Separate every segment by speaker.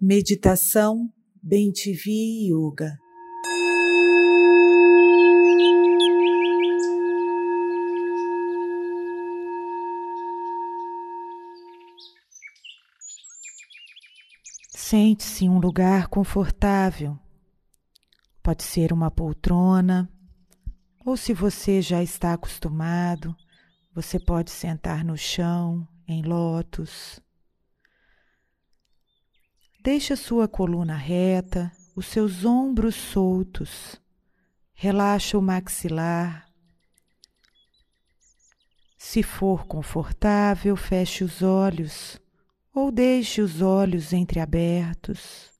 Speaker 1: Meditação Bem-TV Yoga. Sente-se em um lugar confortável. Pode ser uma poltrona, ou se você já está acostumado, você pode sentar no chão, em lótus. Deixe a sua coluna reta, os seus ombros soltos. Relaxa o maxilar. Se for confortável, feche os olhos ou deixe os olhos entreabertos.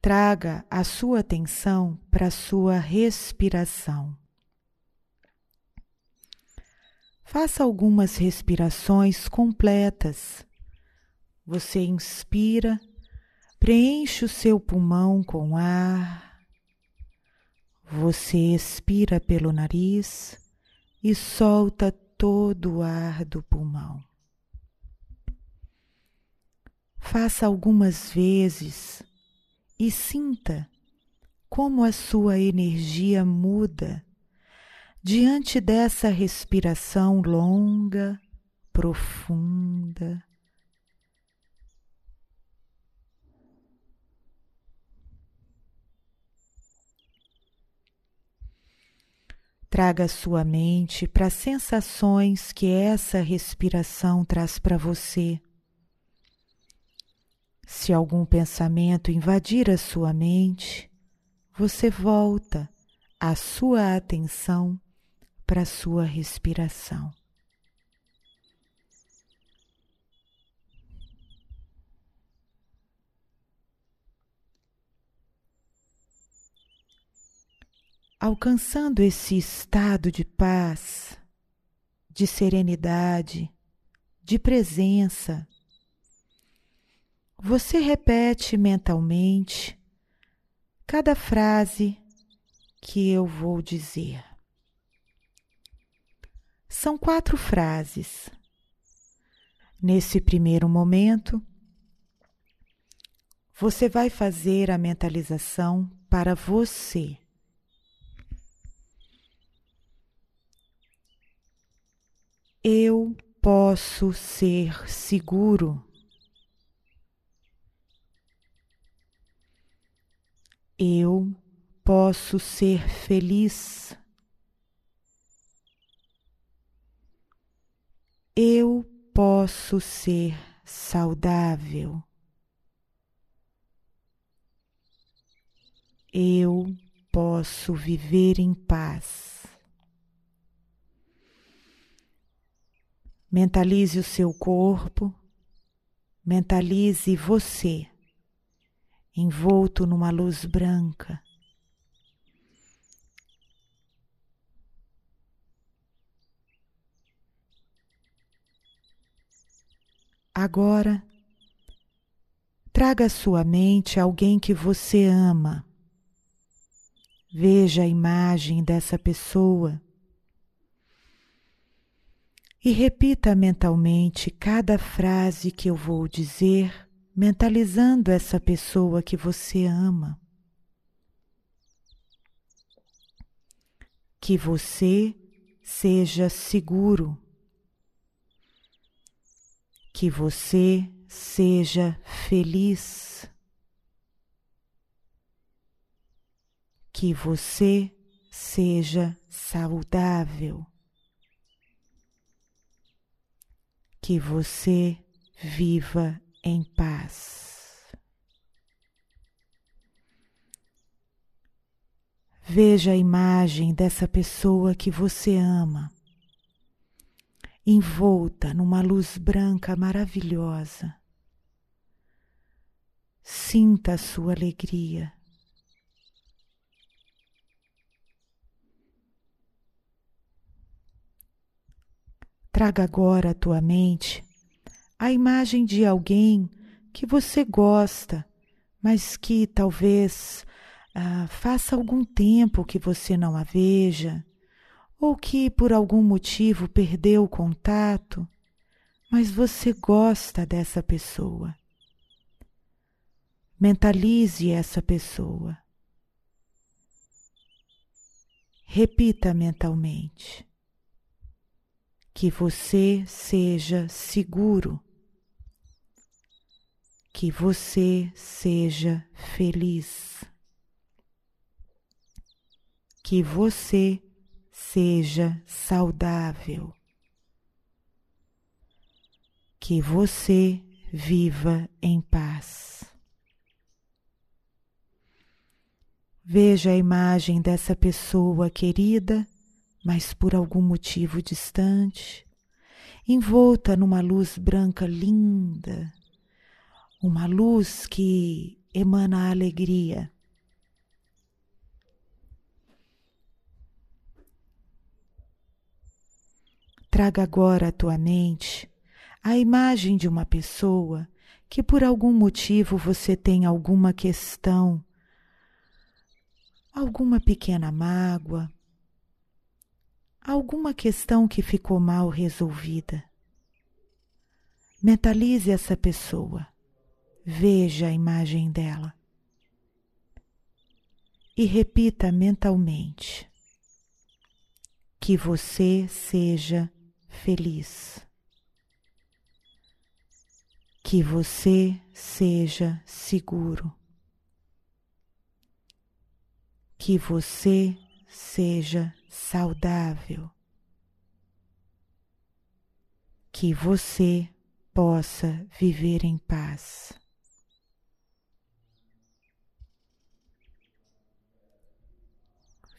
Speaker 1: Traga a sua atenção para a sua respiração. Faça algumas respirações completas. Você inspira, preenche o seu pulmão com ar. Você expira pelo nariz e solta todo o ar do pulmão. Faça algumas vezes e sinta como a sua energia muda diante dessa respiração longa, profunda. Traga sua mente para as sensações que essa respiração traz para você. Se algum pensamento invadir a sua mente, você volta a sua atenção para a sua respiração. Alcançando esse estado de paz, de serenidade, de presença, você repete mentalmente cada frase que eu vou dizer. São quatro frases. Nesse primeiro momento, você vai fazer a mentalização para você. Eu posso ser seguro. Eu posso ser feliz. Eu posso ser saudável. Eu posso viver em paz. Mentalize o seu corpo, mentalize você envolto numa luz branca. Agora, traga à sua mente alguém que você ama. Veja a imagem dessa pessoa e repita mentalmente cada frase que eu vou dizer mentalizando essa pessoa que você ama. Que você seja seguro. Que você seja feliz. Que você seja saudável. Que você viva em paz. Veja a imagem dessa pessoa que você ama, envolta numa luz branca maravilhosa. Sinta a sua alegria. Traga agora à tua mente a imagem de alguém que você gosta, mas que talvez ah, faça algum tempo que você não a veja, ou que por algum motivo perdeu o contato, mas você gosta dessa pessoa. Mentalize essa pessoa. Repita mentalmente que você seja seguro, que você seja feliz, que você seja saudável, que você viva em paz. Veja a imagem dessa pessoa querida, mas por algum motivo distante, envolta numa luz branca linda, uma luz que emana alegria. Traga agora à tua mente a imagem de uma pessoa que por algum motivo você tem alguma questão alguma pequena mágoa, alguma questão que ficou mal resolvida. Mentalize essa pessoa, veja a imagem dela. E repita mentalmente que você seja feliz, que você seja seguro. Que você seja saudável, que você possa viver em paz.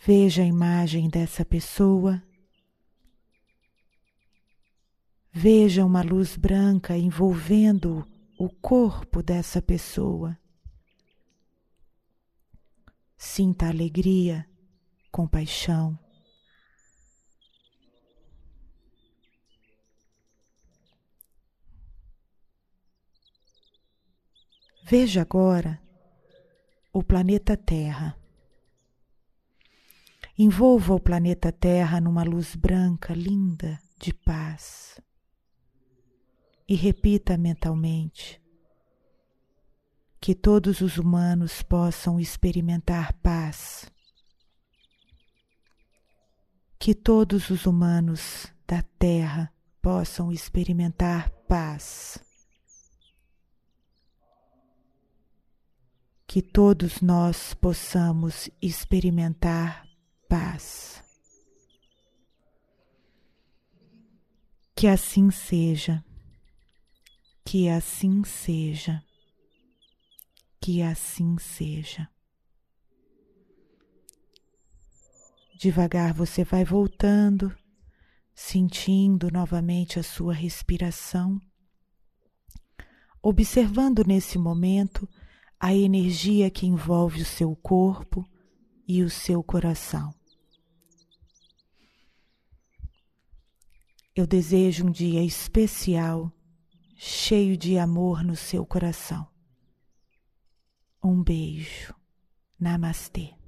Speaker 1: Veja a imagem dessa pessoa. Veja uma luz branca envolvendo o corpo dessa pessoa. Sinta alegria, compaixão. Veja agora o planeta Terra. Envolva o planeta Terra numa luz branca linda de paz. E repita mentalmente: que todos os humanos possam experimentar paz. Que todos os humanos da Terra possam experimentar paz. Que todos nós possamos experimentar paz. Que assim seja, que assim seja que assim seja. Devagar você vai voltando, sentindo novamente a sua respiração, observando nesse momento a energia que envolve o seu corpo e o seu coração. Eu desejo um dia especial, cheio de amor no seu coração. Um beijo. Namastê.